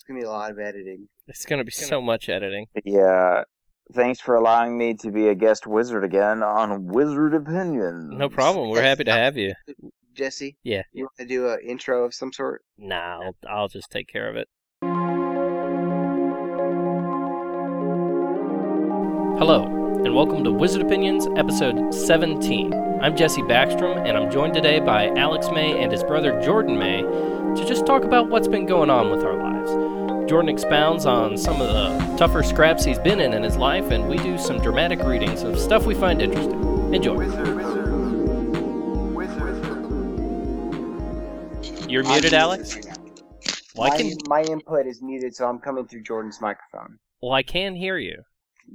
It's gonna be a lot of editing. It's gonna be so much editing. Yeah. Thanks for allowing me to be a guest wizard again on Wizard Opinions. No problem. We're happy to have you. Jesse. Yeah. You want to do an intro of some sort? Nah, I'll, I'll just take care of it. Hello, and welcome to Wizard Opinions, episode 17. I'm Jesse Backstrom, and I'm joined today by Alex May and his brother Jordan May to just talk about what's been going on with our lives. Jordan expounds on some of the tougher scraps he's been in in his life, and we do some dramatic readings of stuff we find interesting. Enjoy. You're muted, Alex? Well, I my, can, my input is muted, so I'm coming through Jordan's microphone. well, I can hear you.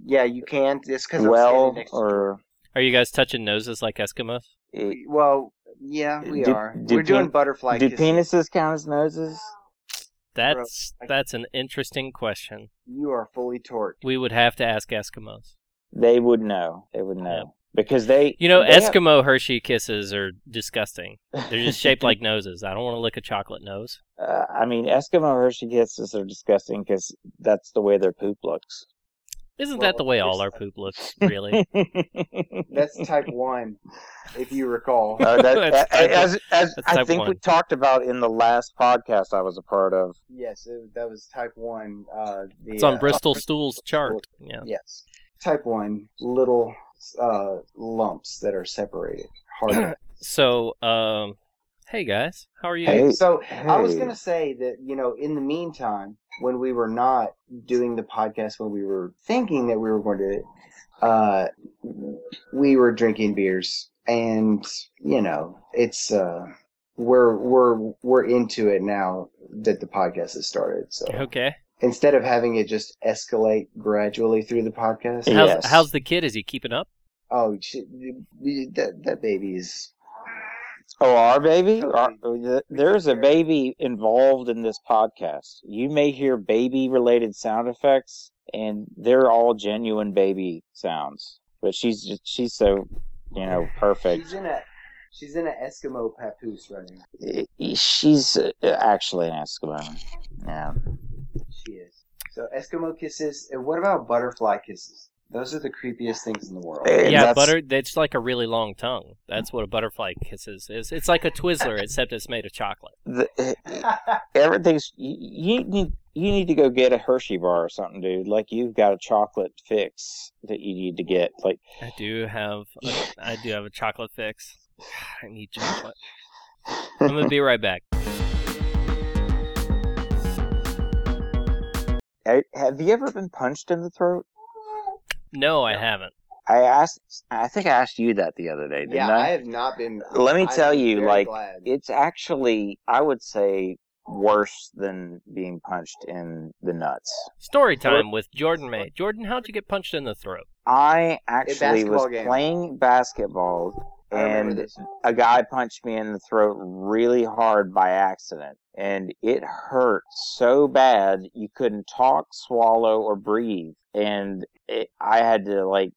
Yeah, you can. Just because Well, I'm standing next to or Are you guys touching noses like Eskimos? you. Well, yeah, we Do- are. do We're doing butterfly do kisses. penises count as noses? That's I- that's an interesting question. You are fully torqued. We would have to ask Eskimos. They would know. They would know Yeah. because they. You know, they have- Eskimo Hershey kisses are disgusting. They're just shaped like noses. I don't want to lick a chocolate nose. Uh, I mean, Eskimo Hershey kisses are disgusting because that's the way their poop looks. Isn't Well, that the way all our poop looks, really? That's type one, if you recall. Uh, that, That's type as, as I type think we talked about in the last podcast I was a part of. yes, it, that was type one. Uh, the, It's on uh, Bristol Stool's chart. Yeah. Yes, type one. Little uh, lumps that are separated. Hard. So, um, hey guys, how are you? Hey. so I was gonna say that you know, in the meantime, when we were not doing the podcast, when we were thinking that we were going to, uh, we were drinking beers, and you know, it's uh, we're we're we're into it now that the podcast has started. So Okay. instead of having it just escalate gradually through the podcast, How's, Yes. how's the kid? Is he keeping up? oh shit, that that baby is Oh, our baby? Oh, Our- there's a baby involved in this podcast. You may hear baby related sound effects, and they're all genuine baby sounds. But she's just, she's so, you know, perfect. she's in a she's in an Eskimo papoose right now. She's uh, actually an Eskimo. Yeah. She is. So Eskimo kisses. And what about butterfly kisses? Those are the creepiest things in the world. Eh, yeah, that's- butter. It's like a really long tongue. That's what a butterfly kisses is. It's like a Twizzler, except it's made of chocolate. The, eh, everything's you, you need you need to go get a Hershey bar or something, dude. Like you've got a chocolate fix that you need to get. Like I do have. A, I do have a chocolate fix. I need chocolate. I'm gonna be right back. have you ever been punched in the throat? No, I haven't. I asked. I think I asked you that the other day, didn't yeah, I? I have not been. Let me I'm tell you, like, glad. It's actually, I would say, worse than being punched in the nuts. Story time with Jordan May. Jordan, how'd you get punched in the throat? I actually was game. playing basketball, and a guy punched me in the throat really hard by accident, and it hurt so bad you couldn't talk, swallow, or breathe, and it, I had to like.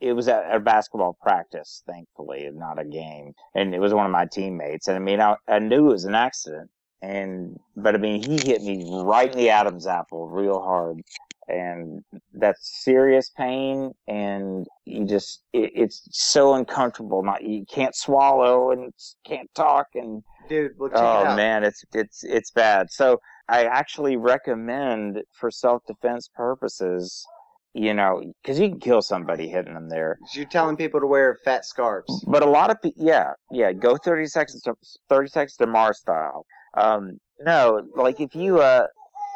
It was at a basketball practice, thankfully, not a game. And it was one of my teammates. And I mean, I, I knew it was an accident. And, but I mean, he hit me right in the Adam's apple real hard. And that's serious pain. And you just, it, it's so uncomfortable. Not, you can't swallow and can't talk. And, Dude, it oh out. man, it's, it's, it's bad. So I actually recommend for self-defense purposes, you know, cause you can kill somebody hitting them there. You're telling people to wear fat scarves. But a lot of people, yeah, yeah, go 30 seconds to 30 seconds to Mars style. Um, no, like if you, uh,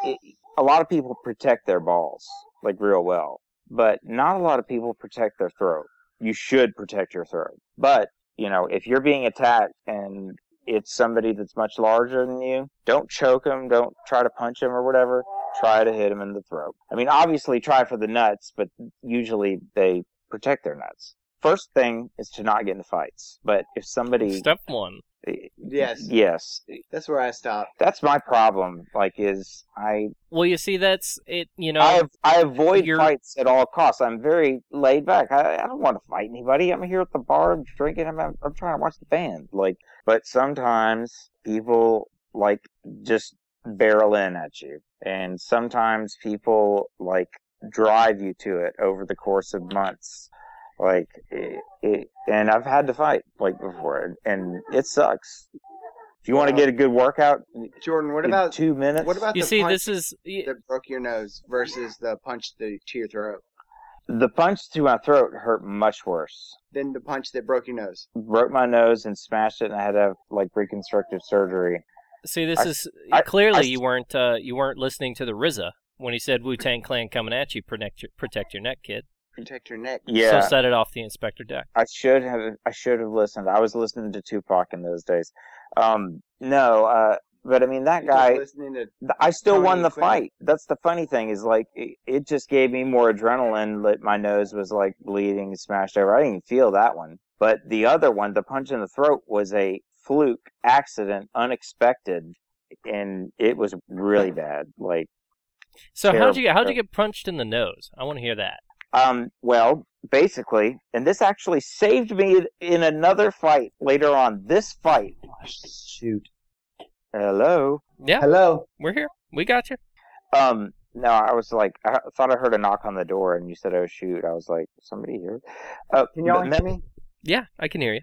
it, a lot of people protect their balls like real well, but not a lot of people protect their throat. You should protect your throat. But, you know, if you're being attacked and it's somebody that's much larger than you, don't choke them, don't try to punch them or whatever. Try to hit him in the throat. I mean, obviously try for the nuts, but usually they protect their nuts. First thing is to not get into fights. But if somebody, Step one. Eh, yes, yes, that's where I stop. that's my problem. Like, is I Well, you see, that's it. You know, I I avoid you're- fights at all costs. I'm very laid back. I, I don't want to fight anybody. I'm here at the bar I'm drinking. I'm I'm trying to watch the band. Like, but sometimes people like just barrel in at you. And sometimes people like drive you to it over the course of months. Like, it, it, and I've had to fight like before, and it sucks. If you want to get a good workout, Jordan, what in about two minutes? what about You the see, punch this is y- that broke your nose versus the punch to, to your throat? the punch to my throat hurt much worse. than the punch that broke your nose. Broke my nose and smashed it, and I had to have like reconstructive surgery. See. This I- is I- clearly I- you weren't uh, you weren't listening to the RZA when he said Wu Tang Clan coming at you. Protect your protect your neck, kid. Protect your neck. Yeah, So set it off the Inspectah Deck. I should have. I should have listened. I was listening to Tupac in those days. Um, no, uh, but I mean that You're guy. listening to I still Tony won the Quinn. fight. That's the funny thing is like it, it just gave me more adrenaline. That my nose was like bleeding, smashed over. I didn't even feel that one. But the other one, the punch in the throat, was a fluke accident, unexpected, and it was really bad. Like, So how'd you Terrible. how'd you get punched in the nose? I want to hear that. um, well, basically, and this actually saved me in another fight later on. This fight. shoot. Hello. Yeah, Hello. we're here. We got you. Um, no, I was like, I thought I heard a knock on the door, and you said, "Oh shoot!" I was like, "Somebody here." Uh, Can y'all hear me- me? Yeah, I can hear you.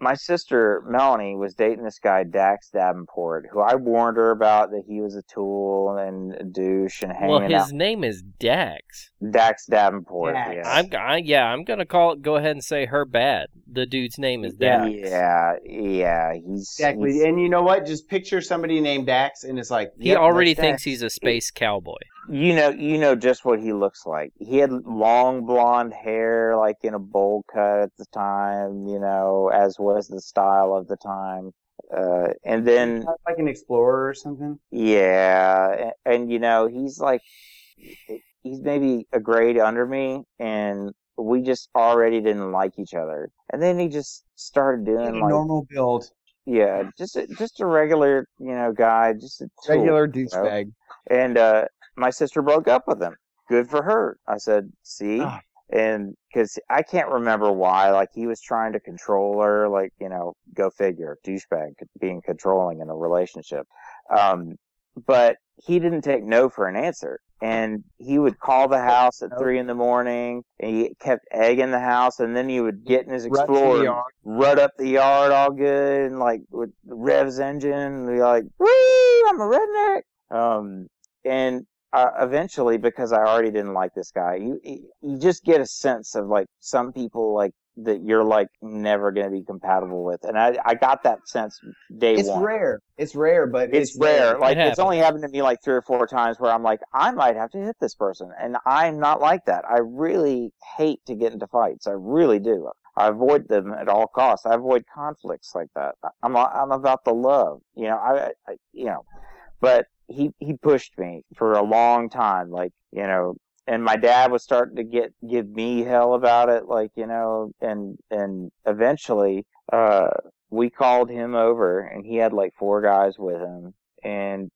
My sister Melanie was dating this guy Dax Davenport, who I warned her about that he was a tool and a douche and hanging Well, his out. name is Dax. Dax Davenport. Dax. Yeah. I'm I, yeah. I'm gonna call. Go ahead and say her bad. The dude's name is Dax. yeah, yeah, he's Exactly. he's- And you know what? Just picture somebody named Dax, and it's like He yep, already thinks Dax. he's a space cowboy. You know, you know just what he looks like. He had long blonde hair, like in a bowl cut at the time. You know, as was the style of the time. Uh, and then like an explorer or something. Yeah, a- and, you know, he's like, he's maybe a grade under me, and we just already didn't like each other. And then he just started doing like, normal build, yeah, just a, just a regular, you know, guy, just a tool. regular you know? douchebag. And uh, my sister broke up with him. Good for her. I said, see, Ah. and because I can't remember why, like he was trying to control her, like you know, go figure, douchebag being controlling in a relationship. Um, but he didn't take no for an answer, and he would call the house at three in the morning, and he kept egging the house, and then he would get in his Rut to the Explorer, rut up the yard all good, and like with revs engine, and be like, "Wee, I'm a redneck." Um, and uh, eventually, because I already didn't like this guy, you you just get a sense of like some people like that you're like never going to be compatible with, and I I got that sense day It's one. rare. It's rare, but It's, it's, rare. Like It it's only happened to me like three or four times where I'm like, I might have to hit this person, and I'm not like that. I really hate to get into fights. I really do. I avoid them at all costs. I avoid conflicts like that. I'm I'm about the love, you know. I, I you know, but he he pushed me for a long time, like you know. And my dad was starting to get give me hell about it, like you know, and and eventually, uh, we called him over, and he had like four guys with him, and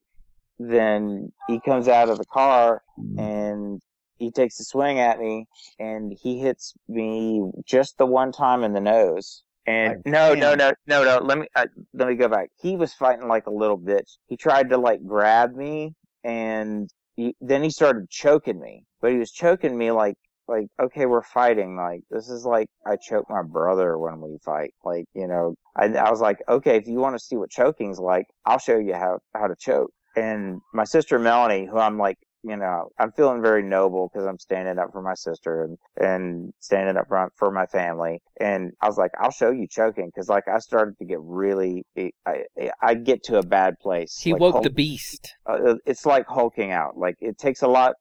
then he comes out of the car and he takes a swing at me and he hits me just the one time in the nose. And Like, no, no, no, no, no. Let me uh, let me go back. He was fighting like a little bitch. He tried to like grab me, and he, then he started choking me. But he was choking me like like okay, we're fighting. Like this is like I choke my brother when we fight. Like you know, I, I was like, okay, if you want to see what choking's like, I'll show you how how to choke. And my sister Melanie, who I'm like, you know, I'm feeling very noble because I'm standing up for my sister and, and standing up for, for my family. And I was like, I'll show you choking because like I started to get really, I, I get to a bad place. He Like, woke Hulk- the beast. uh, it's like hulking out. Like it takes a lot.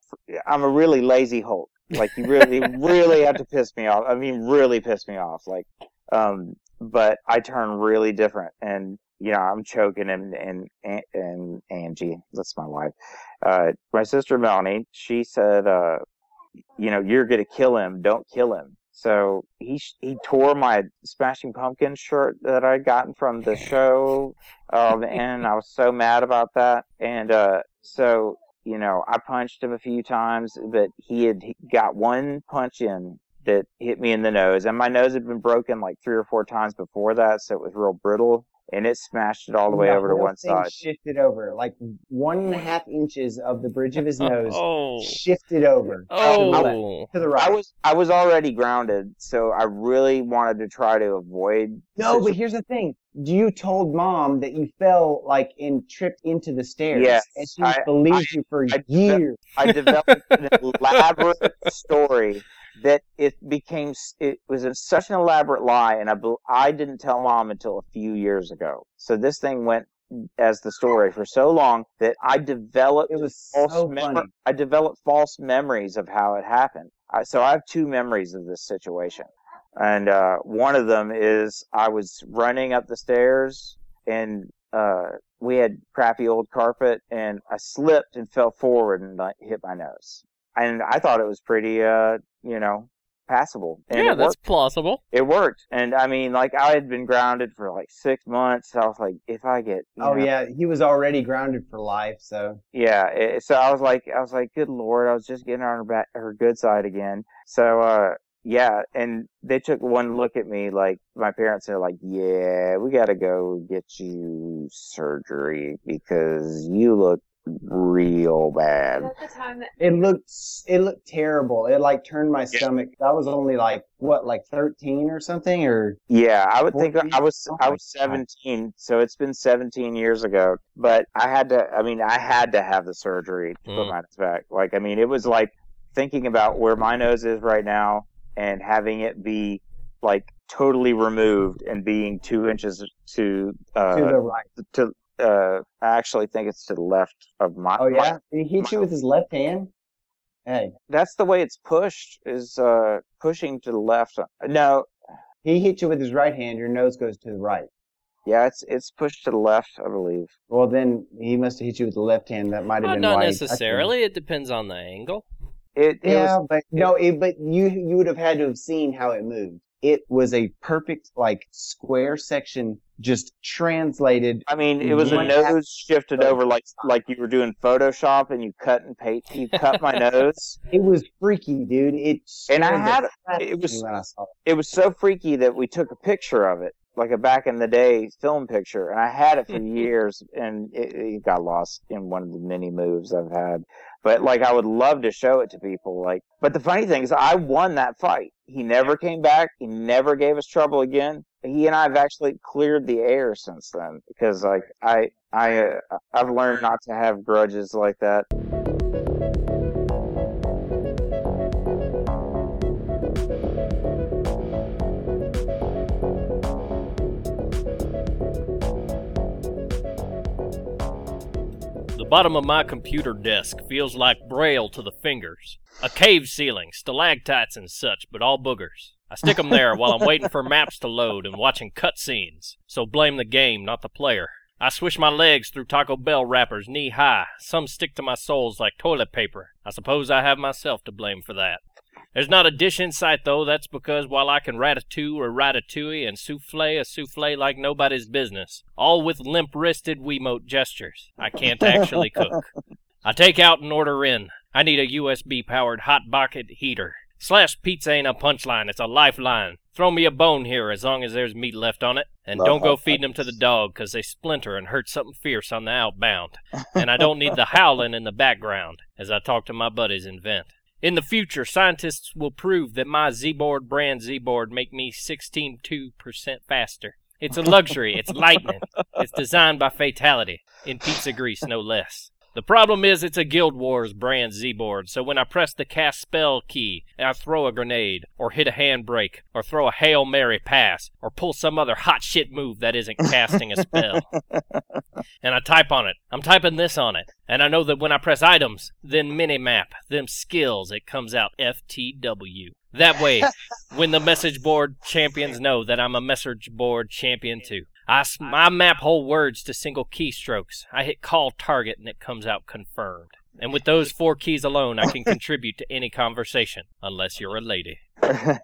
I'm a really lazy Hulk. Like you really, really have to piss me off. I mean, really piss me off. Like, um, but I turn really different, and you know, I'm choking and and and Angie, that's my wife. Uh, my sister Melanie, she said, uh, you know, you're gonna kill him. Don't kill him. So he he tore my Smashing Pumpkins shirt that I'd gotten from the show, um, and I was so mad about that. And uh, so you know, I punched him a few times, but he had got one punch in that hit me in the nose, and my nose had been broken like three or four times before that, so it was real brittle. And it smashed it all the way The over to one thing side. Shifted over like one and a half inches of the bridge of his nose Oh. shifted over Oh. to the oh. I right. was I was already grounded, so I really wanted to try to avoid. No, but here's the thing. You told mom that you fell like and tripped into the stairs. Yes, and she I- believed you for I- years. I developed an elaborate story that it became it was a, such an elaborate lie, and I I didn't tell mom until a few years ago. So this thing went as the story for so long that I developed It was false so mem-. I developed false memories of how it happened. I, so I have two memories of this situation, and uh, one of them is I was running up the stairs and uh, we had crappy old carpet, and I slipped and fell forward and like, hit my nose. And I thought it was pretty, uh, you know, passable. And Yeah, it that's plausible. It worked. And I mean, like I had been grounded for like six months. So I was like, if I get, Oh know, yeah, he was already grounded for life. So yeah. It, so I was like, I was like, good lord, I was just getting on her back, her good side again. So, uh, yeah. And they took one look at me, like my parents are like, yeah, we got to go get you surgery because you look real bad. At the time that it looked it looked terrible. It like turned my stomach. I was only like what, like thirteen or something, or Yeah, I would think I was Oh I my was God. 17, so it's been 17 years ago. But I had to. I mean, I had to have the surgery to put Mm. my nose back. Like, I mean, it was like thinking about where my nose is right now and having it be like totally removed and being two inches to uh to the right. to uh I actually think it's to the left of my. Oh yeah, Did he hit you with his left hand. Hey, that's the way it's pushed. Is uh pushing to the left. No, he hit you with his right hand. Your nose goes to the right. yeah, it's it's pushed to the left, I believe. Well, then he must have hit you with the left hand. That might have Well, been not why he touched you. necessarily. It depends on the angle. It, it Yeah, was but no, it, but you you would have had to have seen how it moved. It was a perfect like square section, just translated. I mean, it was a nose shifted over like like you were doing Photoshop and you cut and paste. You cut my nose. It was freaky, dude. It And I had- it was- when I saw it. It was so freaky that we took a picture of it, like a back in the day film picture, and I had it for years, and it, it got lost in one of the many moves I've had. But like, I would love to show it to people. Like, but the funny thing is, I won that fight. He never came back. He never gave us trouble again. He and I have actually cleared the air since then because, like, I I uh, I've learned not to have grudges like that. The bottom of my computer desk feels like braille to the fingers. A cave ceiling, stalactites and such, but all boogers. I stick 'em there while I'm waiting for maps to load and watching cutscenes. So blame the game, not the player. I swish my legs through Taco Bell wrappers knee high. Some stick to my soles like toilet paper. I suppose I have myself to blame for that. There's not a dish in sight, though. That's because while I can ratatouille or ratatouille and souffle a souffle like nobody's business, all with limp wristed Wiimote gestures, I can't actually cook. I take out and order in. I need a USB powered hot bucket heater. Slash pizza ain't a punchline, it's a lifeline. Throw me a bone here as long as there's meat left on it. And don't go feeding them to the dog 'cause they splinter and hurt something fierce on the outbound. And I don't need the howling in the background as I talk to my buddies in vent. In the future, scientists will prove that my Z-board brand Z-board make me 16.2% faster. It's a luxury. It's lightning. It's designed by Fatality, in pizza grease no less. The problem is it's a Guild Wars brand Z-board, so when I press the cast spell key and I throw a grenade, or hit a handbrake, or throw a Hail Mary pass, or pull some other hot shit move that isn't casting a spell, and I type on it. I'm typing this on it. And I know that when I press items, then minimap, then skills, it comes out FTW. That way, when the message board champions know that I'm a message board champion too. I, I map whole words to single keystrokes. I hit call target and it comes out confirmed. And with those four keys alone, I can contribute to any conversation, unless you're a lady.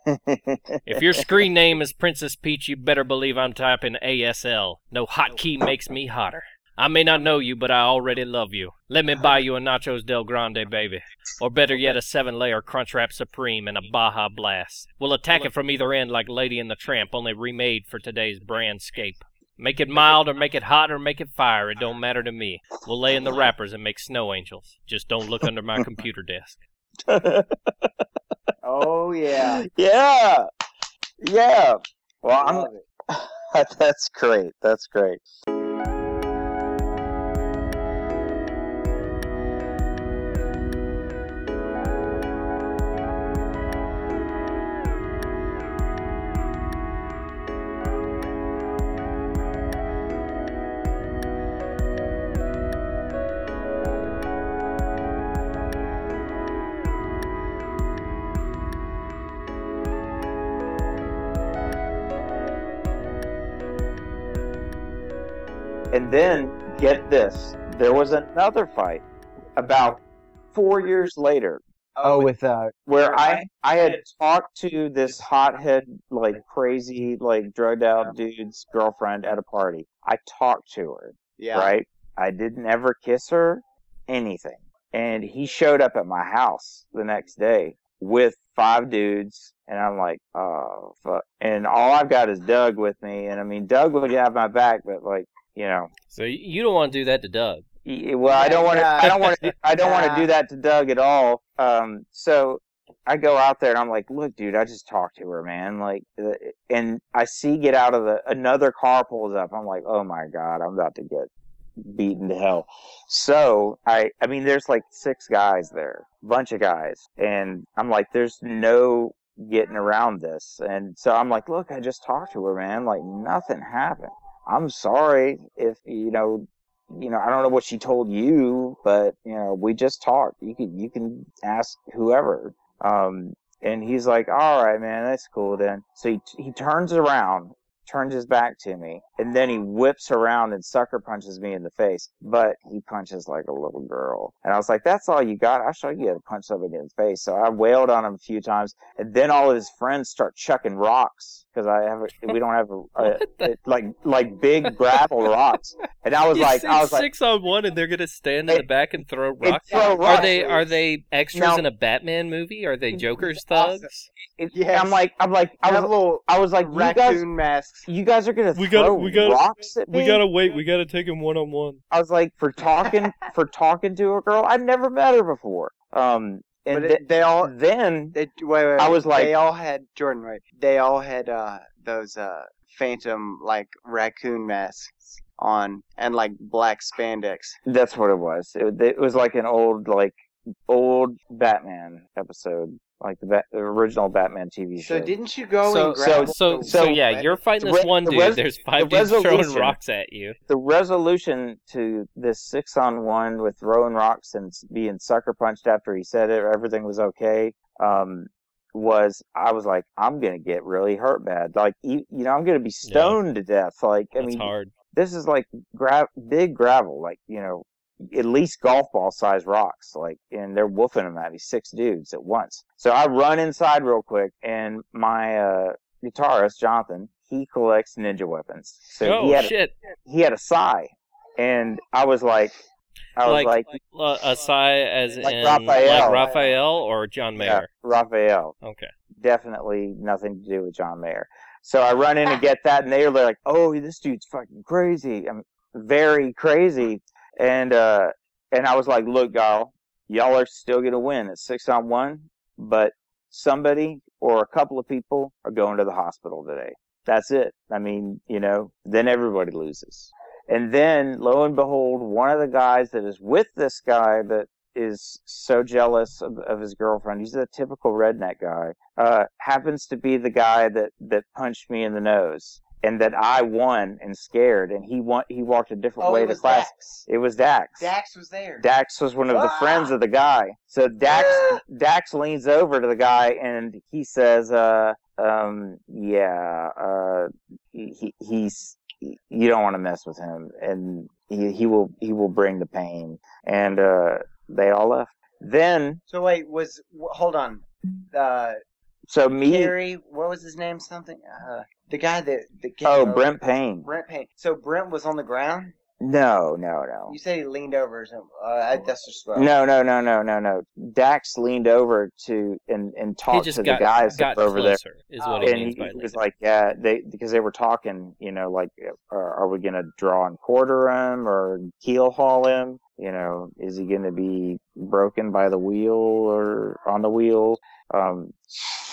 If your screen name is Princess Peach, you better believe I'm typing ASL. No hotkey makes me hotter. I may not know you, but I already love you. Let me buy you a Nachos Del Grande, baby. Or better yet, a seven layer Crunchwrap Supreme and a Baja Blast. We'll attack it from either end like Lady and the Tramp, only remade for today's brandscape. Make it mild or make it hot or make it fire. It don't matter to me. We'll lay in the wrappers and make snow angels. Just don't look under my computer desk. Oh yeah. yeah, yeah. Well, I'm. That's great. That's great. And then get this, there was another fight about four years later Oh, with uh, where I I had talked to this hothead like crazy like drugged out dude's girlfriend at a party. I talked to her, yeah. right? I didn't ever kiss her, anything. And he showed up at my house the next day with five dudes, and I'm like, oh fuck. And all I've got is Doug with me, and I mean Doug would have my back, but like you know, So you don't want to do that to Doug. Well, I don't want to. I don't want to. I don't want to do that to Doug at all. Um, so I go out there and I'm like, "Look, dude, I just talked to her, man." Like, and I see get out of the another car pulls up. I'm like, "Oh my god, I'm about to get beaten to hell." So I, I mean, there's like six guys there, bunch of guys, and I'm like, "There's no getting around this." And so I'm like, "Look, I just talked to her, man. Like, nothing happened." I'm sorry if you know you know, I don't know what she told you, but you know, we just talked. You can you can ask whoever. Um, and he's like, "All right, man, that's cool then." So he he turns around, turns his back to me, and then he whips around and sucker punches me in the face. But he punches like a little girl, and I was like, "That's all you got? I'll show you how to punch somebody in the face." So I wailed on him a few times, and then all of his friends start chucking rocks because I have a, we don't have a, a, the- it- like like big gravel rocks, and I was You like, I was like. six on one, and they're gonna stand in the back and throw rocks. throw Are they are they extras Now- in a Batman movie? Are they Joker's awesome. thugs? It, Yes. I'm like, I'm like, I have was, little I was like, you raccoon guys, masks. you guys are gonna We throw gotta- we gotta- rocks at me. wait. We gotta take him one on one. I was like, for talking, for talking to a girl, I'd never met her before. Um, and But th- they all then They, wait, wait, I was like- they all had Jordan, right? They all had uh those uh phantom like raccoon masks on and like black spandex. that's what it was. It, it was like an old, like old Batman episode, like the, Bat- the original Batman TV show. So didn't you go So and grab so the so so- yeah, you're fighting the this re- one the dude. res- There's five the dudes throwing rocks at you. the resolution to this six on one with throwing rocks and being sucker punched after he said it, everything was okay. Um, was I was like, I'm gonna get really hurt bad. Like, you, you know, I'm gonna be stoned to death. Like, I That's mean, hard. this is like gra- big gravel, like you know, at least golf ball size rocks. Like, and they're woofing them at me, six dudes at once. So I run inside real quick, and my uh, guitarist Jonathan, he collects ninja weapons. So he oh had shit! he had a sai, and I was like, I was Like, like, uh, A sai as Like in Raphael. like Raphael or John yeah, Mayer. Raphael. Okay. Definitely nothing to do with John Mayer. So I run in and get that, and they're like, "Oh, this dude's fucking crazy. I'm very crazy." And uh, and I was like, "Look, y'all, y'all are still gonna win at six on one, but somebody or a couple of people are going to the hospital today. That's it. I mean, you know, then everybody loses." And then, lo and behold, one of the guys that is with this guy that is so jealous of, of his girlfriend, he's a typical redneck guy, uh, happens to be the guy that, that punched me in the nose. And that I won and scared, and he won, he walked a different Oh, way to class. Dax. It was Dax. Dax was there. Dax was one of the Ah! friends of the guy. So Dax! Dax leans over to the guy and he says, uh, um, yeah, uh, he, he- he's you don't want to mess with him and he, he will he will bring the pain and uh they all left. Then So wait, was hold on. Uh, so me Gary, what was his name? Something. Uh, the guy that the oh Brent Payne. Brent Payne. So Brent was on the ground. No, no, no. You said he leaned over or something. Uh, that's just what. No, no, no, no, no, no. Dax leaned over to and and talked to got the guys got that were over there. closer. Is what he and means he, by he was like, "Yeah, they because they were talking, you know, like, are, are we gonna draw and quarter him or keel haul him? You know, is he gonna be broken by the wheel or on the wheel? Um,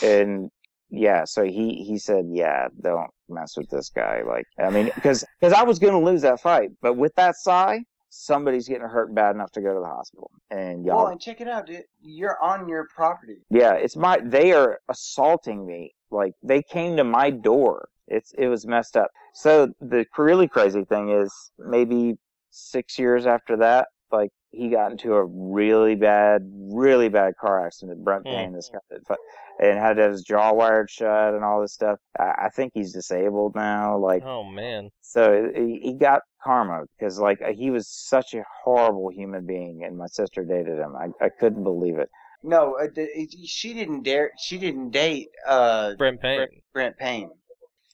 and yeah, so he he said, yeah, don't mess with this guy. Like, I mean, because because I was gonna lose that fight, but with that sai, somebody's getting hurt bad enough to go to the hospital, and y'all Well, and check it out, dude. You're on your property. yeah, it's my. They are assaulting me. Like they came to my door. It's it was messed up. So the really crazy thing is, maybe six years after that, like he got into a really bad, really bad car accident. Brent Hmm. Payne, this guy, that- and had to have his jaw wired shut and all this stuff. I, I think he's disabled now. Like oh man, so, he, he got karma because like he was such a horrible human being, and my sister dated him. I I couldn't believe it. No, uh, d- she didn't dare. She didn't date uh Brent Payne. Brent, Brent Payne.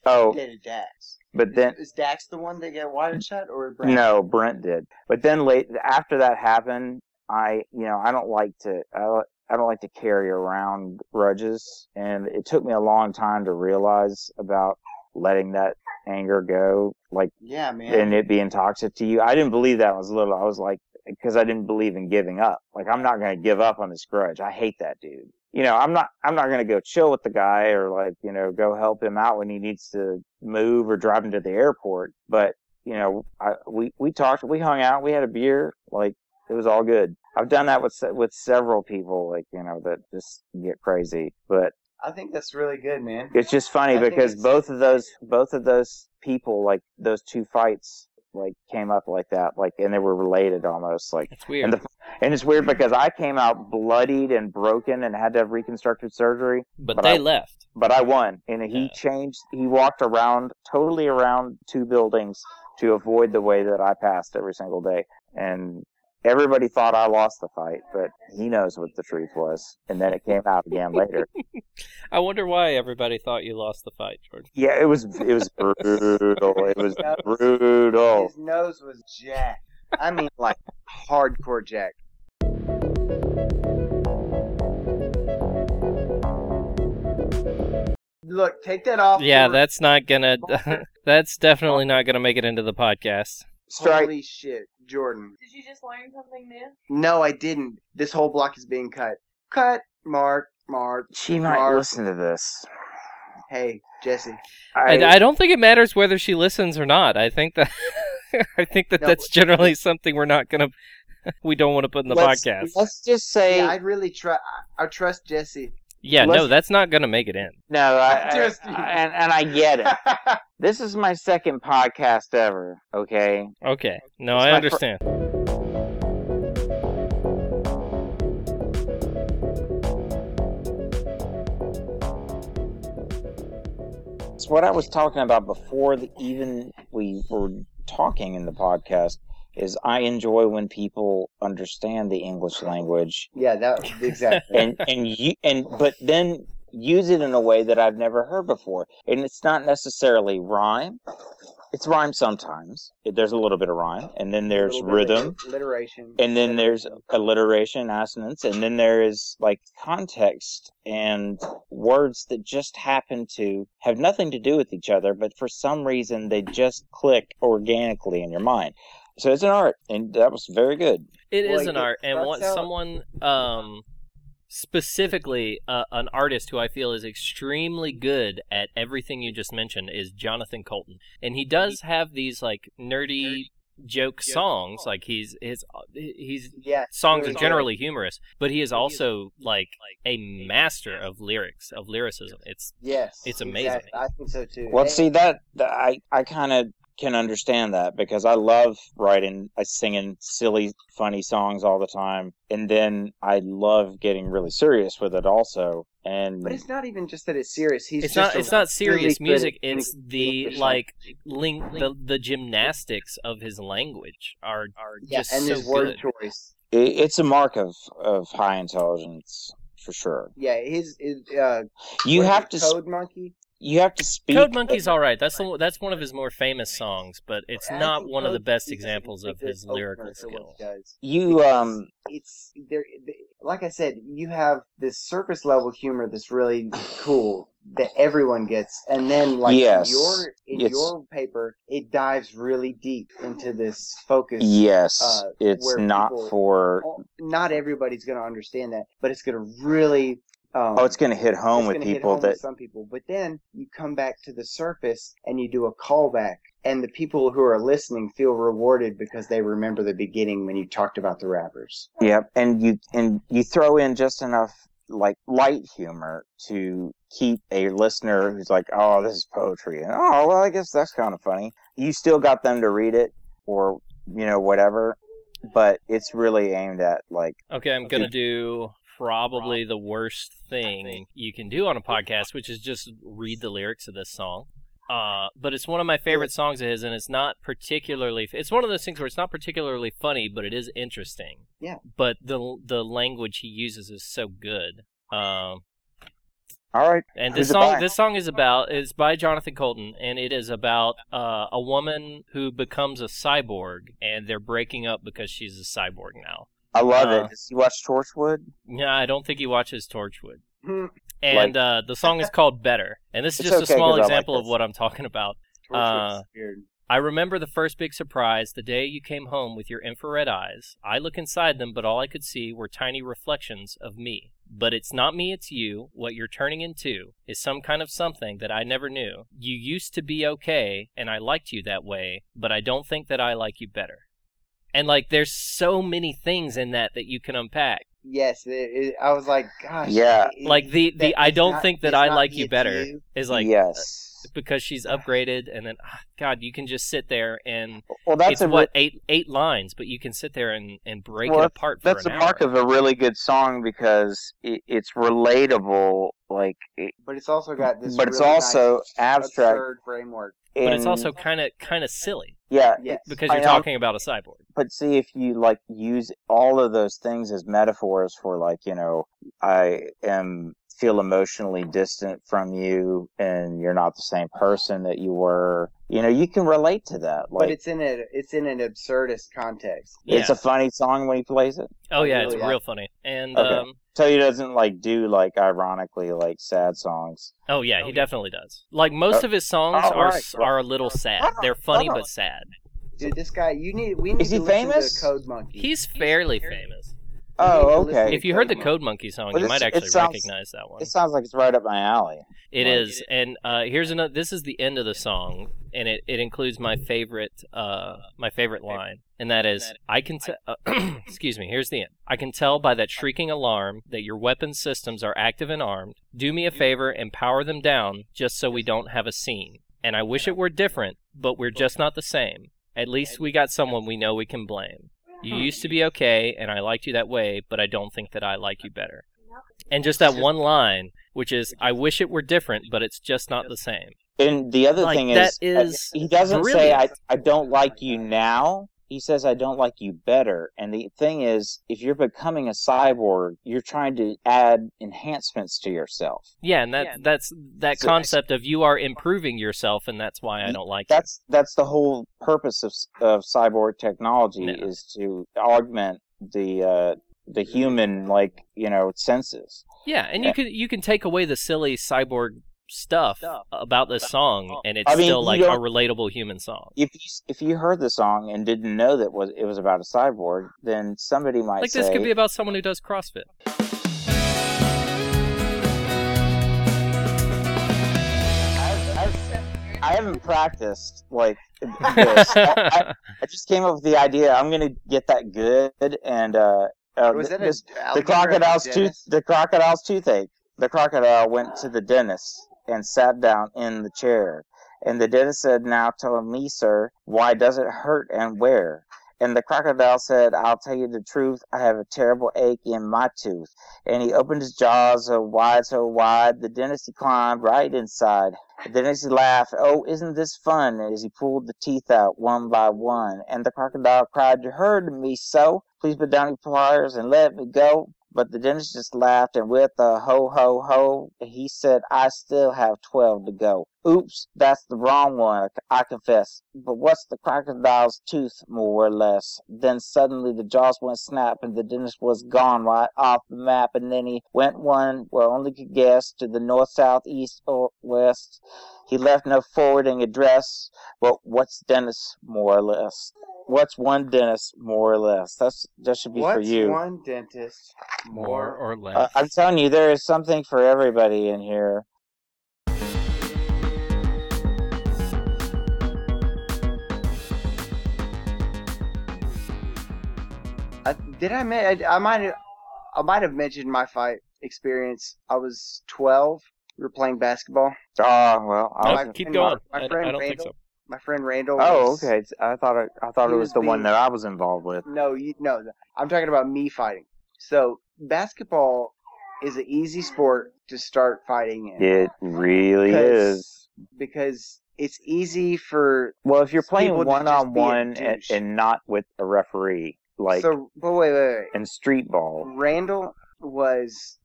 Oh, dated Dax. but then is Dax the one that got wired shut or Brent? No, Brent did. But then late after that happened, I you know I don't like to I, I don't like to carry around grudges, and it took me a long time to realize about letting that anger go, like Yeah, man. and it being toxic to you. I didn't believe that when I was little. I was like because I didn't believe in giving up. Like I'm not going to give up on this grudge. I hate that dude. You know, I'm not I'm not going to go chill with the guy or like, you know, go help him out when he needs to move or drive him to the airport, but you know, I we we talked, we hung out, we had a beer, like it was all good. I've done that with with several people like, you know, that just get crazy, but I think that's really good, man. it's just funny I because both of those both of those people like those two fights like came up like that like and they were related almost like It's weird. and the and it's weird because I came out bloodied and broken and had to have reconstructive surgery but, but they I- left. but I won and he Yeah. changed he walked around totally around two buildings to avoid the way that I passed every single day and everybody thought I lost the fight but he knows what the truth was and then it came out again later I wonder why everybody thought you lost the fight, Jordan. Yeah, it was it was brutal. It was brutal. His nose was jacked. I mean, like hardcore jacked. Look, take that off. Yeah, for- that's not gonna. that's definitely not gonna make it into the podcast. Strike. Holy shit, Jordan. Did you just learn something new? No, I didn't. This whole block is being cut. Cut. Mark. Mark. She might Mark. listen to this. Hey, Jesse. I, I, I don't think it matters whether she listens or not. I think that. I think that No, that's generally something we're not gonna. We don't want to put in the let's, podcast. Let's just say Yeah, I'd really try. I, I trust Jesse. Yeah, no, let's- that's not gonna make it in. no. I, I- Just- I- and and I get it. This is my second podcast ever. Okay. Okay, no, It's I my fir- understand. It's what I was talking about before the, even we were talking in the podcast. Is I enjoy when people understand the English language yeah, that exactly. and and you and but then use it in a way that I've never heard before. And it's not necessarily rhyme. It's rhyme sometimes. It- There's a little bit of rhyme, and then there's A little bit of rhythm, alliteration, and then there's alliteration, assonance, and then there is like context and words that just happen to have nothing to do with each other, but for some reason they just click organically in your mind. So it's an art, and that was very good. It is Well, an art, and starts out- someone, um, specifically uh, an artist who I feel is extremely good at everything you just mentioned is Jonathan Coulton, and he does have these like nerdy joke songs. Like he's his he's yeah, songs are There's generally humorous, but he is also like a master of lyrics of lyricism. It's yes, It's amazing. exactly. I think so too. Well, And- see that, that I I kind of can understand that because I love writing, I singing silly, funny songs all the time, and then I love getting really serious with it also. And But it's not even just that it's serious. He's it's just not it's not serious really good music. It's singing the English like link the the gymnastics of his language are are yeah, just and so his word good. choice. it, it's a mark of of high intelligence for sure. Yeah, his, his uh, You have to s- code monkey. You have to speak. Code Monkey's all right. That's the, that's one of his more famous songs, but it's I not one of the best examples of his lyrical for skill. he. You um it's there. Like I said, you have this surface level humor that's really cool that everyone gets, and then like Yes. your in It's- your paper, it dives really deep into this focus. yes, uh, it's not people- for. Not everybody's going to understand that, but it's going to really. Um, Oh, it's going to hit home it's with gonna hit people home that with some people. But then you come back to the surface and you do a callback, and the people who are listening feel rewarded because they remember the beginning when you talked about the rappers. Yep, and you and you throw in just enough like light humor to keep a listener who's like, "Oh, this is poetry," and "Oh, well, I guess that's kind of funny." You still got them to read it, or you know, whatever, but it's really aimed at like, Okay, I'm gonna do probably the worst thing you can do on a podcast, which is just read the lyrics of this song. Uh, but it's one of my favorite songs of his, and it's not particularly. It's one of those things where it's not particularly funny, but it is interesting. Yeah. But the the language he uses is so good. Um, "All right, and this song, this song is about is by Jonathan Coulton, and it is about uh, a woman who becomes a cyborg, and they're breaking up because she's a cyborg now. I love Uh, it." Does you watch Torchwood? Yeah, I don't think he watches Torchwood. Hmm. And uh, the song is called Better. And this is just okay, a small I like example of what I'm talking about. Torchwood's Uh, weird. I remember the first big surprise the day you came home with your infrared eyes. I look inside them, but all I could see were tiny reflections of me. But it's not me, it's you. What you're turning into is some kind of something that I never knew. You used to be okay, and I liked you that way, but I don't think that I like you better. And like, there's so many things in that that you can unpack. Yes, it, it, I was like, gosh. Yeah. it- Like the the I don't not- think that I like you better you. is like uh, yes. because she's upgraded and then ah, god you can just sit there and Well, that's it's a what eight eight lines but you can sit there and, and break Well, it apart for that's an a mark hour. of a really good song because it, it's relatable. Like, it, But it's also got this. but it's also nice, abstract. absurd framework. but it's also kind of kind of silly yeah. Yes. because you're know. talking about a cyborg But see, if you like use all of those things as metaphors for like, you know, I am feel emotionally distant from you and you're not the same person that you were. You know, you can relate to that. Like but it's in a it's in an absurdist context. it's a funny song when he plays it. oh yeah it's really, real funny and Okay. um So he doesn't like do like ironically like sad songs. oh yeah he definitely does like most Oh. of his songs All are right. are a little sad they're funny but sad Dude, this guy, you need we need Is to he listen famous? to Code Monkey. he's fairly famous You need to Oh, okay. if you heard the Code code monkey song Well, you might actually sounds- recognize that one It sounds like it's right up my alley. It Like- is, and uh, here's another. This is the end of the song, and it, it includes my favorite uh, my favorite line, and that is, "I can tell." Uh, excuse me. Here's the end. I can tell by that shrieking alarm that your weapon systems are active and armed. Do me a favor and power them down, just so we don't have a scene. And I wish it were different, but we're just not the same. At least we got someone we know we can blame. You hmm. used to be okay, and I liked you that way, but I don't think that I like you better. And just that one line, which is, I wish it were different, but it's just not the same. And the other Like, thing that is, uh, is he doesn't say I. I don't like you now. He says I don't like you better. And the thing is, if you're becoming a cyborg, you're trying to add enhancements to yourself. Yeah, and that that's that So- concept of you are improving yourself, and that's why I don't like you. That's that's the whole purpose of of cyborg technology Yeah. is to augment the uh, the human like you know senses. Yeah, and Yeah. you can you can take away the silly cyborg stuff about this song, and it's I mean, still like a relatable human song. If you if you heard the song and didn't know that was it was about a cyborg, then somebody might Like say this could be about someone who does CrossFit. I haven't practiced like this. I, I just came up with the idea. I'm gonna get that good, and uh, uh Was that a this- the crocodile's tooth. The crocodile's toothache. The crocodile went to the dentist and sat down in the chair, and the dentist said, "Now tell me, sir, why does it hurt and where?" And the crocodile said, I'll tell you the truth, I have a terrible ache in my tooth. And he opened his jaws so wide, so wide, the dentist climbed right inside. The dentist he laughed, Oh, isn't this fun? As he pulled the teeth out one by one. And the crocodile cried, You heard me so. Please put down your pliers and let me go. But the dentist just laughed and with a ho ho ho, he said, I still have 12 to go. Oops, that's the wrong one, I confess. But what's the crocodile's tooth, more or less? Then suddenly the jaws went snap and the dentist was gone right off the map. And then he went one where only could guess to the north, south, east, or west. He left no forwarding address. But what's dentist, more or less? What's one dentist, more or less? That's that should be What's for you. What's one dentist More more? or less. Uh, I'm telling you, there is something for everybody in here. Did I, men- I? I might have. I might have mentioned my fight experience. I was 12. We were playing basketball. Oh well. I my- was, keep going. my- my I, friend I don't think Randall- so. My friend Randall. oh, was- okay. I thought it, I thought it was was the one that I was involved with. No, you, no. I'm talking about me fighting. So basketball is an easy sport to start fighting in It really 'Cause- is. because it's easy for Well, if you're playing one on just be a one and, and not with a referee, like so. But wait, wait, wait. in street ball, Randall was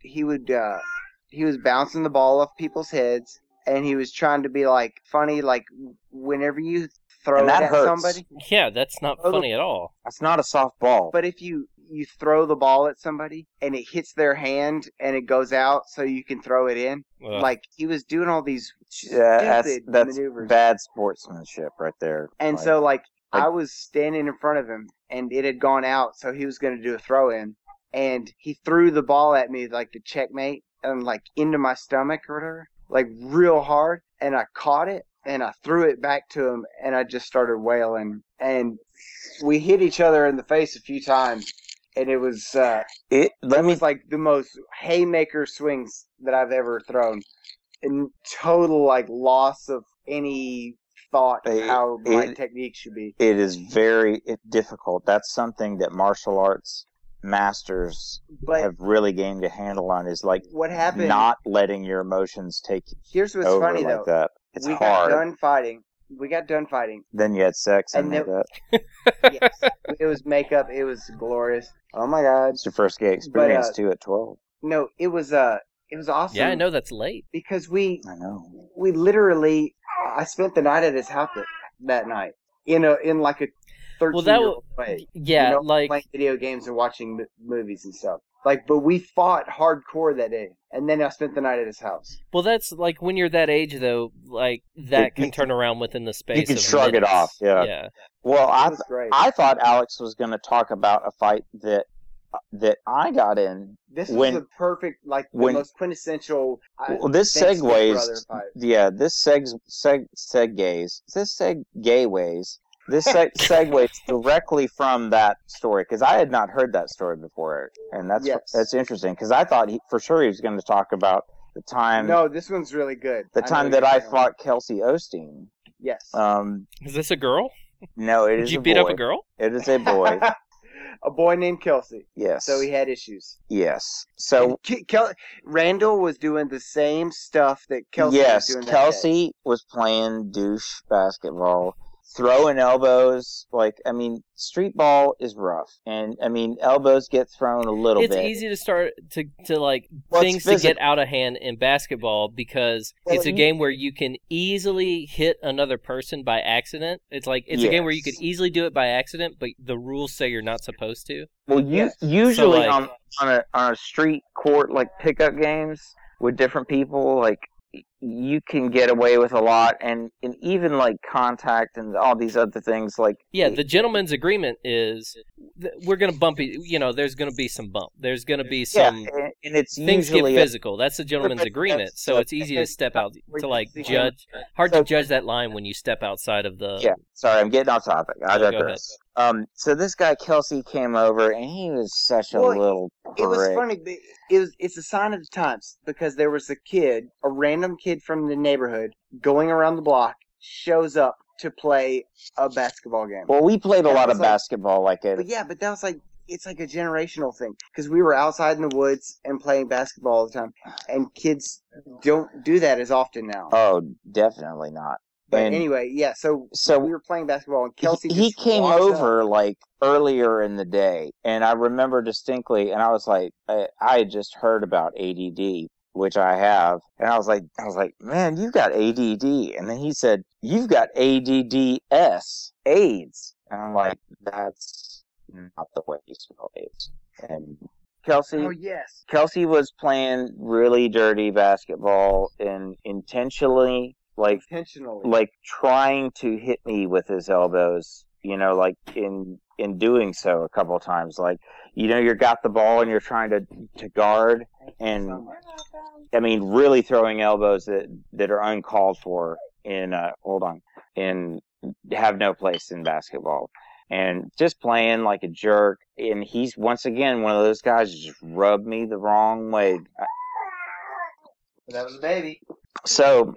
he would uh he was bouncing the ball off people's heads and he was trying to be like funny like whenever you throw And it that at hurts. somebody Yeah, that's not Oh, funny at all. that's not a soft ball. but if you you throw the ball at somebody and it hits their hand and it goes out so you can throw it in Ugh. like he was doing all these yeah, that's stupid that's maneuvers bad sportsmanship right there. and Like, so like, like- I was standing in front of him and it had gone out so he was going to do a throw in and he threw the ball at me like the checkmate and like into my stomach or whatever like real hard. And I caught it and I threw it back to him and I just started wailing. And we hit each other in the face a few times and it was uh it. Let it me was like the most haymaker swings that I've ever thrown. And total like loss of any thought It- how my it- technique should be it is very difficult. That's something that martial arts masters but have really gained a handle on. Is like what happened not letting your emotions take here's what's over funny like though that. It's we hard. got done fighting we got done fighting Then you had sex and, And made then- that. yes it was makeup it was glorious oh my god It's your first gay experience uh, too at twelve. no it was uh it was awesome yeah, I know that's late. because we I know. we literally I spent the night at his house that, that night in a in like a 13 Well, that year old way Yeah, you know, like playing video games and watching m- movies and stuff like but we fought hardcore that day and then I spent the night at his house well, that's like when you're that age though. Like that It- can turn around within the space. You can of shrug it off, yeah. Yeah. Well, I it was great I thought Alex was going to talk about a fight that that I got in. this was when- the perfect like the most quintessential Well, this Thanks, Big segues. Yeah, this segs seg segues. This seg gay ways. This seg segues directly from that story because I had not heard that story before, and that's Yes. that's interesting because I thought he, for sure he was going to talk about the time no this one's really good the I time what that I saying. fought Kelsey Osteen. yes Um, Is this a girl? no, it Did is you a beat boy. up a girl? It is a boy. a boy named Kelsey yes. so he had issues yes. So And Kel- Randall was doing the same stuff that Kelsey yes, was doing that day. Kelsey was playing douche basketball, throwing elbows. Like I mean, street ball is rough, and I mean elbows get thrown a little It's bit. easy to start to to like Well, things to get out of hand in basketball because Well, it's a you- game where you can easily hit another person by accident. It's like it's a game where you could easily do it by accident, but the rules say you're not supposed to. Well, you Yes. usually like- on on a on a street court like pickup games with different people, like y- you can get away with a lot, and and even like contact and all these other things. Like Yeah, the gentleman's agreement is we're gonna bump you. Know, there's gonna be some bump. There's gonna be yeah, some and, and it's things get usually a- physical. That's the gentleman's agreement. So it's easy to step out to like judge. Hard to judge that line when you step outside of the. Yeah, sorry, I'm getting off topic. I digress. Um, so this guy Kelsey came over, and he was such a Well, little It was prick. funny. It was. It's a sign of the times because there was a kid, a random kid from the neighborhood, going around the block, shows up to play a basketball game. Well, we played a That lot of like- basketball, like it. but it. yeah, but that was like it's like a generational thing because we were outside in the woods and playing basketball all the time, and kids don't do that as often now. Oh, definitely not. But And- anyway, yeah. So So we were playing basketball, and Kelsey he, just came over up. like earlier in the day and i remember distinctly and i was like I, I had just heard about add which i have and i was like i was like man you've got add and then he said you've got adds aids and i'm like that's not the way you spell aids and kelsey Oh yes. Kelsey was playing really dirty basketball and intentionally like Intentionally. like trying to hit me with his elbows you know like in in doing so a couple times. Like you know you got the ball and you're trying to to guard and i mean really throwing elbows that that are uncalled for in uh hold on in have no place in basketball. And just playing like a jerk and he's once again one of those guys who just rubbed me the wrong way. That was a baby. so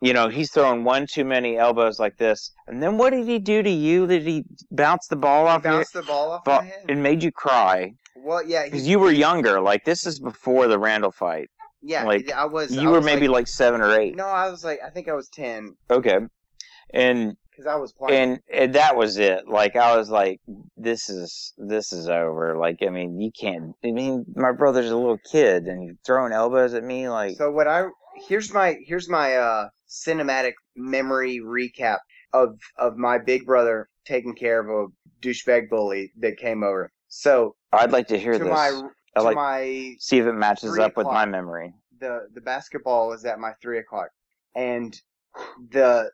you know, he's throwing one too many elbows like this. And then what did he do to you? Did he bounce the ball off He your bounced the ball off ball and made you cry? Well, yeah, Because you were younger. Like this is before the Randall fight. yeah. like, I was. I You were was maybe like, seven or eight. No, I was like, I think I was ten Okay. And because I was playing. and, and that was it. Like I was like, this is this is over. Like I mean, you can't. I mean, my brother's a little kid, and throwing elbows at me. Like So what I here's my here's my uh cinematic memory recap of of my big brother taking care of a douchebag bully that came over. So I'd like to hear to this. my I like my see if it matches up with my memory. the the basketball was at my three o'clock, and the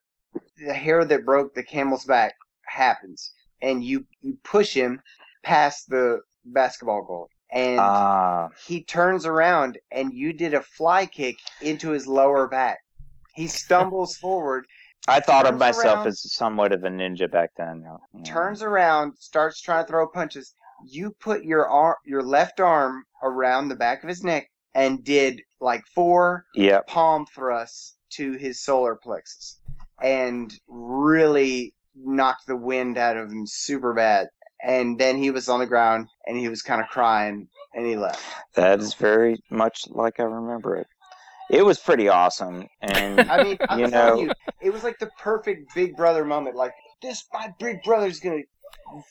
the hair that broke the camel's back happens, and you you push him past the basketball goal, and Ah. he turns around, and you did a fly kick into his lower back. He stumbles forward, I thought of myself around- as somewhat of a ninja back then. Yeah. turns around, starts trying to throw punches. You put your arm, your left arm around the back of his neck, and did like four Yep. palm thrusts to his solar plexus and really knocked the wind out of him super bad. And then he was on the ground and he was kind of crying and he left. That is very much like I remember it. It was pretty awesome, and I mean, I'm You know- you, it was like the perfect big brother moment. Like, this, my big brother's gonna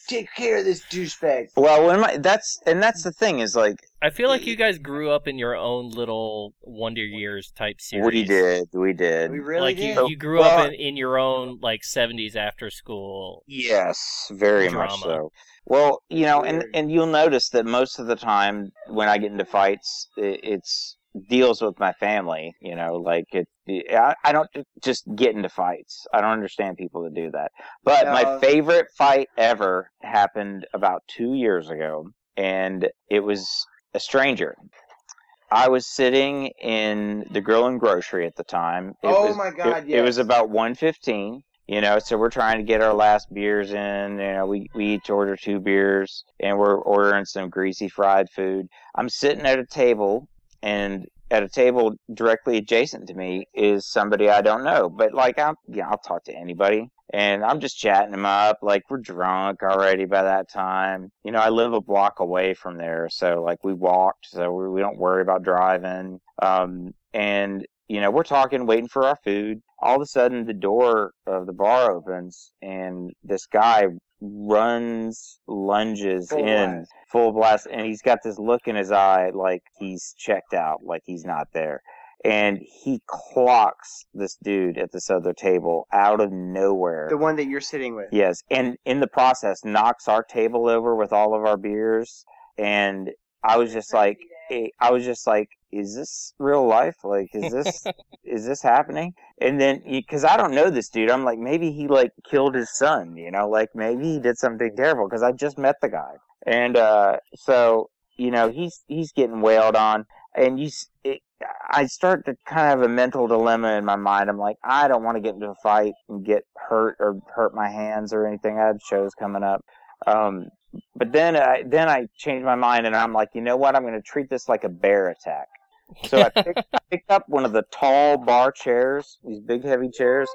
take care of this douchebag. well, when my that's and that's the thing is like I feel like you guys grew up in your own little Wonder Years type series. we did, we did. We really like did. you, you grew Well- up in, in your own like '70s after school. Yes, very much so. Well, you know, and and you'll notice that most of the time when I get into fights, i it's deals with my family. You know, like it. I, I don't just get into fights. I don't understand people that do that. But my favorite fight ever happened about two years ago, and it was a stranger. I was sitting in the Grill and Grocery at the time. It Oh was- my God, It, it was about one fifteen. You know, so we're trying to get our last beers in. You know, we, we each order two beers and we're ordering some greasy fried food. I'm sitting at a table and at a table directly adjacent to me is somebody I don't know. But like I'm yeah, I'll talk to anybody. And I'm just chatting them up, like we're drunk already by that time. You know, I live a block away from there, so like we walked, so we, we don't worry about driving. Um, and you know, we're talking, waiting for our food. All of a sudden, the door of the bar opens, and this guy runs, lunges Full in blast. Full blast, and he's got this look in his eye like he's checked out, like he's not there. And he clocks this dude at this other table out of nowhere. The one that you're sitting with. Yes, and in the process, knocks our table over with all of our beers. And I was just like, eh, I was just like, is this real life? Like, is this is this happening? And then, because I don't know this dude, I'm like, maybe he like killed his son, you know, like maybe he did something terrible because I just met the guy. And uh, so, you know, he's he's getting wailed on, and you, it, I start to kind of have a mental dilemma in my mind. I'm like, I don't want to get into a fight and get hurt or hurt my hands or anything. I have shows coming up. Um, but then I then I changed my mind and I'm like, you know what? I'm going to treat this like a bear attack. So I picked, picked up one of the tall bar chairs, these big heavy chairs,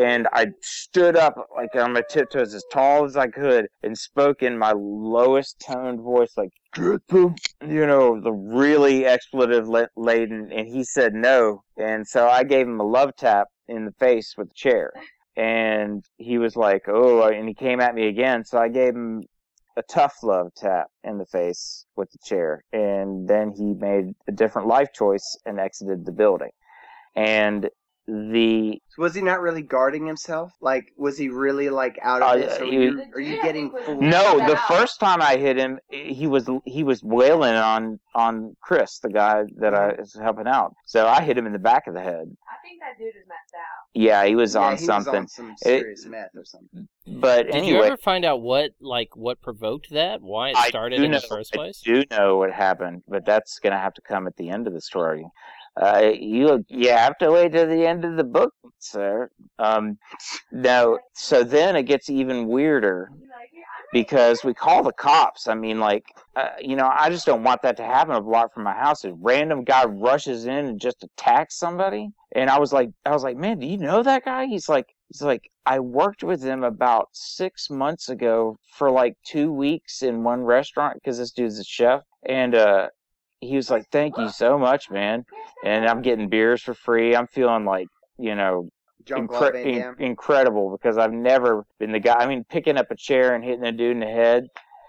and I stood up like on my tiptoes as tall as I could and spoke in my lowest toned voice, like, you know, the really expletive laden. And he said no. And so I gave him a love tap in the face with the chair. And he was like, "Oh," and he came at me again. So I gave him a tough love tap in the face with the chair, and then he made a different life choice and exited the building. And the Was he not really guarding himself? Like, was he really like out Uh, of this? Or he- you, are you getting full? no, the out. first time I hit him, he was he was wailing on on Chris, the guy that I was helping out. So I hit him in the back of the head. I think that dude is messed out. Yeah, he was Yeah, on he something. Was on some serious meth or something. But Did anyway, you ever find out what like what provoked that? Why it started in know, the first place? I place? do know what happened, but that's going to have to come at the end of the story. Uh, you you have to wait to the end of the book, sir. Um, no, so then it gets even weirder because we call the cops. I mean, like, uh, you know, I just don't want that to happen a block from my house. A random guy rushes in and just attacks somebody, and I was like, I was like, man, do you know that guy? He's like, he's like, I worked with him about six months ago for like two weeks in one restaurant because this dude's a chef, and uh, he was like, thank you so much, man, and I'm getting beers for free. I'm feeling like, you know, incre- in- incredible because I've never been the guy. I mean, picking up a chair and hitting a dude in the head.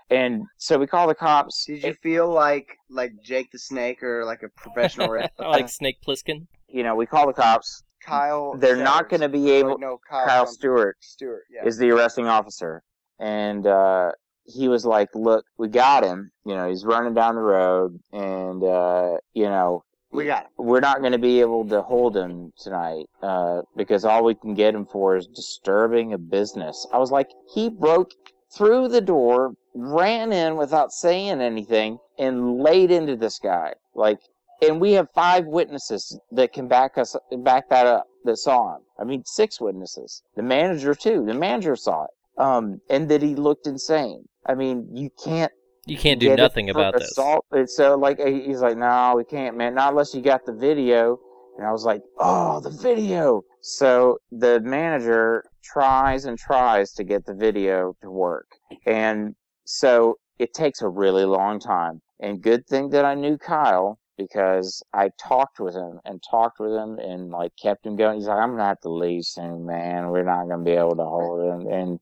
And so we call the cops. Did you feel like like Jake the Snake or like a professional wrestler? like Snake Plissken. You know, we call the cops. Kyle. They're not going to be Or able. no, Kyle, Kyle. Stewart Stewart. Yeah. is the arresting officer, and uh, he was like, "Look, we got him. You know, he's running down the road, and uh, you know, we got it. we're not going to be able to hold him tonight uh, because all we can get him for is disturbing a business. I was like, he broke through the door, ran in without saying anything, and laid into this guy. Like, and we have five witnesses that can back us back that up that saw him. I mean, six witnesses. The manager too. The manager saw it. Um, and that he looked insane. I mean, you can't You can't do nothing about this. assault. And so like he's like, no, we can't, man. Not unless you got the video. And I was like, oh, the video. So the manager tries and tries to get the video to work, and so it takes a really long time. And good thing that I knew Kyle because I talked with him and talked with him and like kept him going. He's like, I'm gonna have to leave soon, man. We're not gonna be able to hold him. And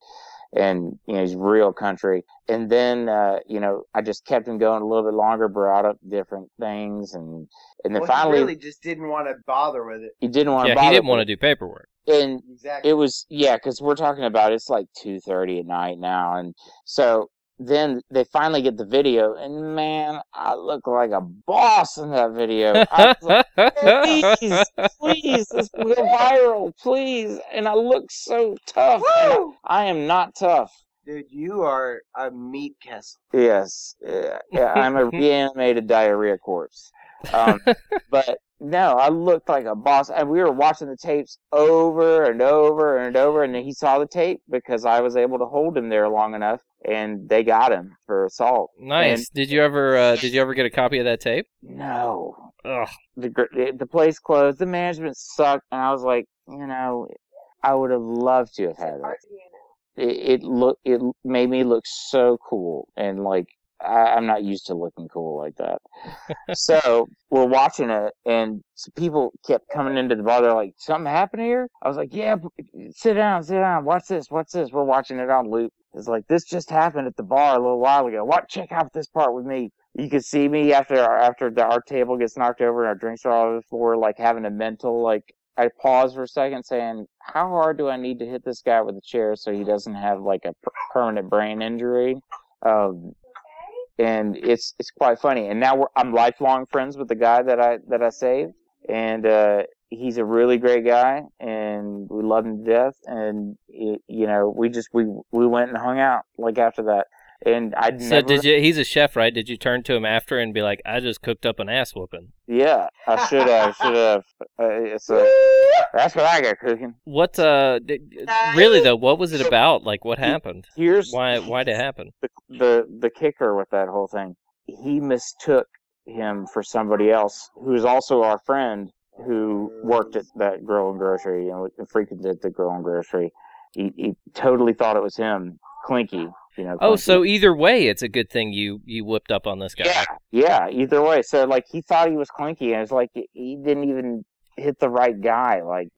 and you know he's real country. And then uh, you know I just kept him going a little bit longer, brought up different things, and and then well, finally he really just didn't want to bother with it. he didn't want to. Yeah, he didn't want to do paperwork. And Exactly. it was yeah, because we're talking about it's like two thirty at night now, and so then they finally get the video, and man, I look like a boss in that video. I was like, please, please, this will go viral, please. And I look so tough. I! I am not tough. Dude, you are a meat kessel. Yes, yeah, yeah, I'm a reanimated diarrhea corpse. Um, but no, I looked like a boss, and we were watching the tapes over and over and over, and he saw the tape because I was able to hold him there long enough, and they got him for assault. nice. did you ever uh, did you ever get a copy of that tape? No, Ugh. the the the place closed, the management sucked, and I was like, you know, I would have loved to have had it. hard to hear now. It, it look it made me look so cool, and like I, I'm not used to looking cool like that. so we're watching it, and people kept coming into the bar. They're like, "Something happened here?" I was like, "Yeah, sit down, sit down. Watch this, watch this." We're watching it on loop. It's like this just happened at the bar a little while ago. What? Check out this part with me. You can see me after our, after the, our table gets knocked over and our drinks are all over the floor, like having a mental like. I pause for a second, saying, "How hard do I need to hit this guy with a chair so he doesn't have like a per- permanent brain injury?" Um, and it's it's quite funny. And now we're, I'm lifelong friends with the guy that I that I saved, and uh, he's a really great guy, and we love him to death. And it, you know, we just we we went and hung out like after that. And I'd So never, did you? He's a chef, right? Did you turn to him after and be like, "I just cooked up an ass whooping"? yeah, I should have, should have. Uh, it's a, that's what I got cooking. What? Uh, d- really though, what was it about? Like, what happened? Here's Why? Why did it happen? the the the kicker with that whole thing. He mistook him for somebody else who is also our friend who worked at that Grill and Grocery and frequented the Grill and Grocery. He, he totally thought it was him, Clinky. You know. Oh, Clinky. so either way, it's a good thing you you whipped up on this guy. yeah, yeah. Either way, so like he thought he was Clinky, and it's like he didn't even hit the right guy. Like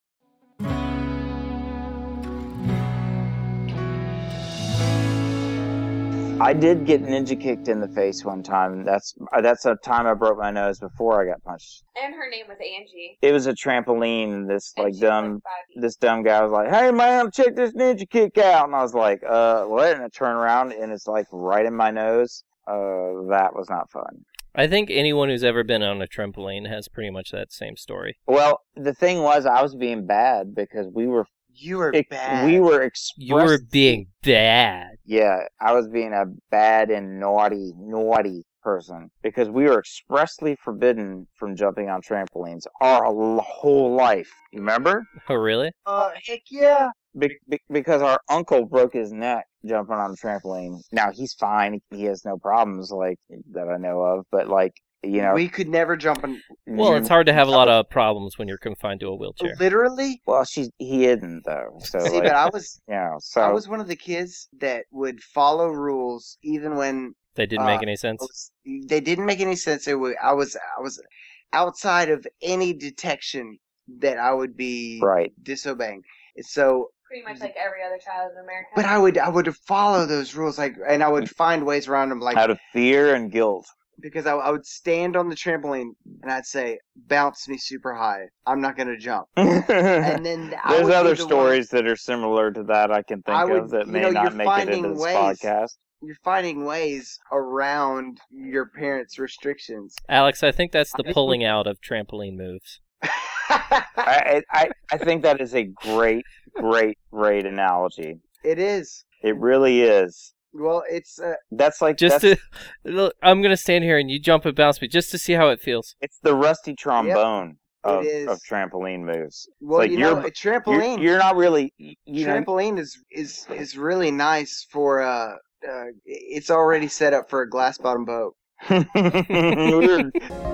I did get ninja kicked in the face one time. That's uh, that's a time I broke my nose before I got punched. And her name was Angie. It was a trampoline. This and like she dumb this dumb guy was like, "Hey man, check this ninja kick out," and I was like, "Uh, what?" And I turn around and it's like right in my nose. Uh, that was not fun. I think anyone who's ever been on a trampoline has pretty much that same story. Well, the thing was, I was being bad because we were You were ex- bad. we were express- You were being bad. yeah, I was being a bad and naughty, naughty person because we were expressly forbidden from jumping on trampolines our whole life. You remember? Oh, really? Uh, heck yeah. Be- be- because our uncle broke his neck jumping on a trampoline. Now he's fine; he has no problems like that I know of. But like you know, we could never jump in. Well, it's hard to have a lot of problems when you're confined to a wheelchair. Literally. Well, she's he isn't though. So See, like, but I was you know, so I was one of the kids that would follow rules even when They didn't make uh, any sense. was, they didn't make any sense. It was, I was I was outside of any detection that I would be right. disobeying. So, Pretty much like every other child in America. but I would I would follow those rules like, and I would find ways around them like Out of fear and guilt. Because I, I would stand on the trampoline and I'd say, "Bounce me super high. I'm not gonna jump." And then I would other the one- stories that are similar to that I can think I would- of that may know, not make it into this ways. podcast. You're finding ways around your parents' restrictions. Alex, I think that's the pulling out of trampoline moves. I, I I think that is a great, great, great analogy. it is. It really is. Well, it's uh, That's like Just that's, to, look, I'm gonna stand here and you jump and bounce me just to see how it feels. it's the rusty trombone of, of trampoline moves. well, like you know, you're- a trampoline. You're, you're not really you you know trampoline is is is really nice for uh, uh it's already set up for a glass bottom boat.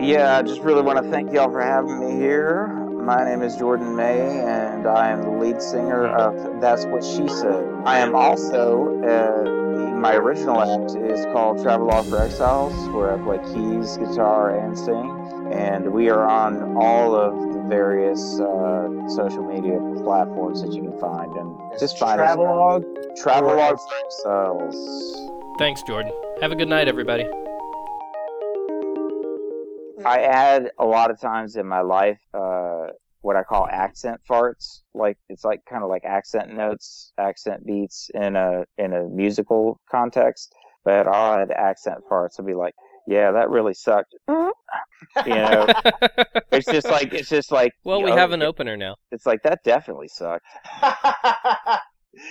Yeah, I just really want to thank y'all for having me here. My name is Jordan May, and I am the lead singer of That's What She Said. I am also, uh, my original act is called Travelogue for Exiles, where I play keys, guitar, and sing. And we are on all of the various uh, social media platforms that you can find. And just find us. Travelogue. Travelogue for Exiles. Thanks, Jordan. Have a good night, everybody. I add a lot of times in my life uh, what I call accent farts. Like it's like kind of like accent notes, accent beats in a in a musical context. But I'll add accent farts. I'll be like, "Yeah, that really sucked." you know, it's just like it's just like. well, we yo, have an opener now. It's like that definitely sucked.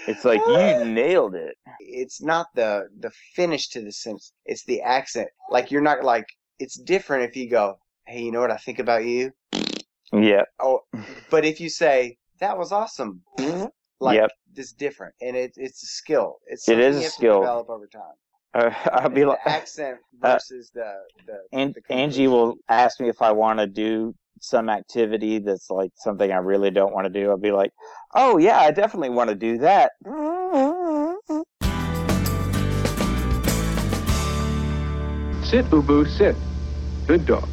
It's like you nailed it. it's not the the finish to the sentence. It's the accent. Like you're not like it's different if you go, "Hey, you know what I think about you?" Yeah. Oh, but if you say that was awesome, like Yep. it's different, and it, it's a skill. It's It something is you a have to skill. develop over time. Uh, I'll be The like, accent uh, versus the the. An- the Angie will ask me if I want to do some activity that's like something I really don't want to do. I'll be like, "Oh yeah, I definitely want to do that." Sit, Ubu, sit. Good dog.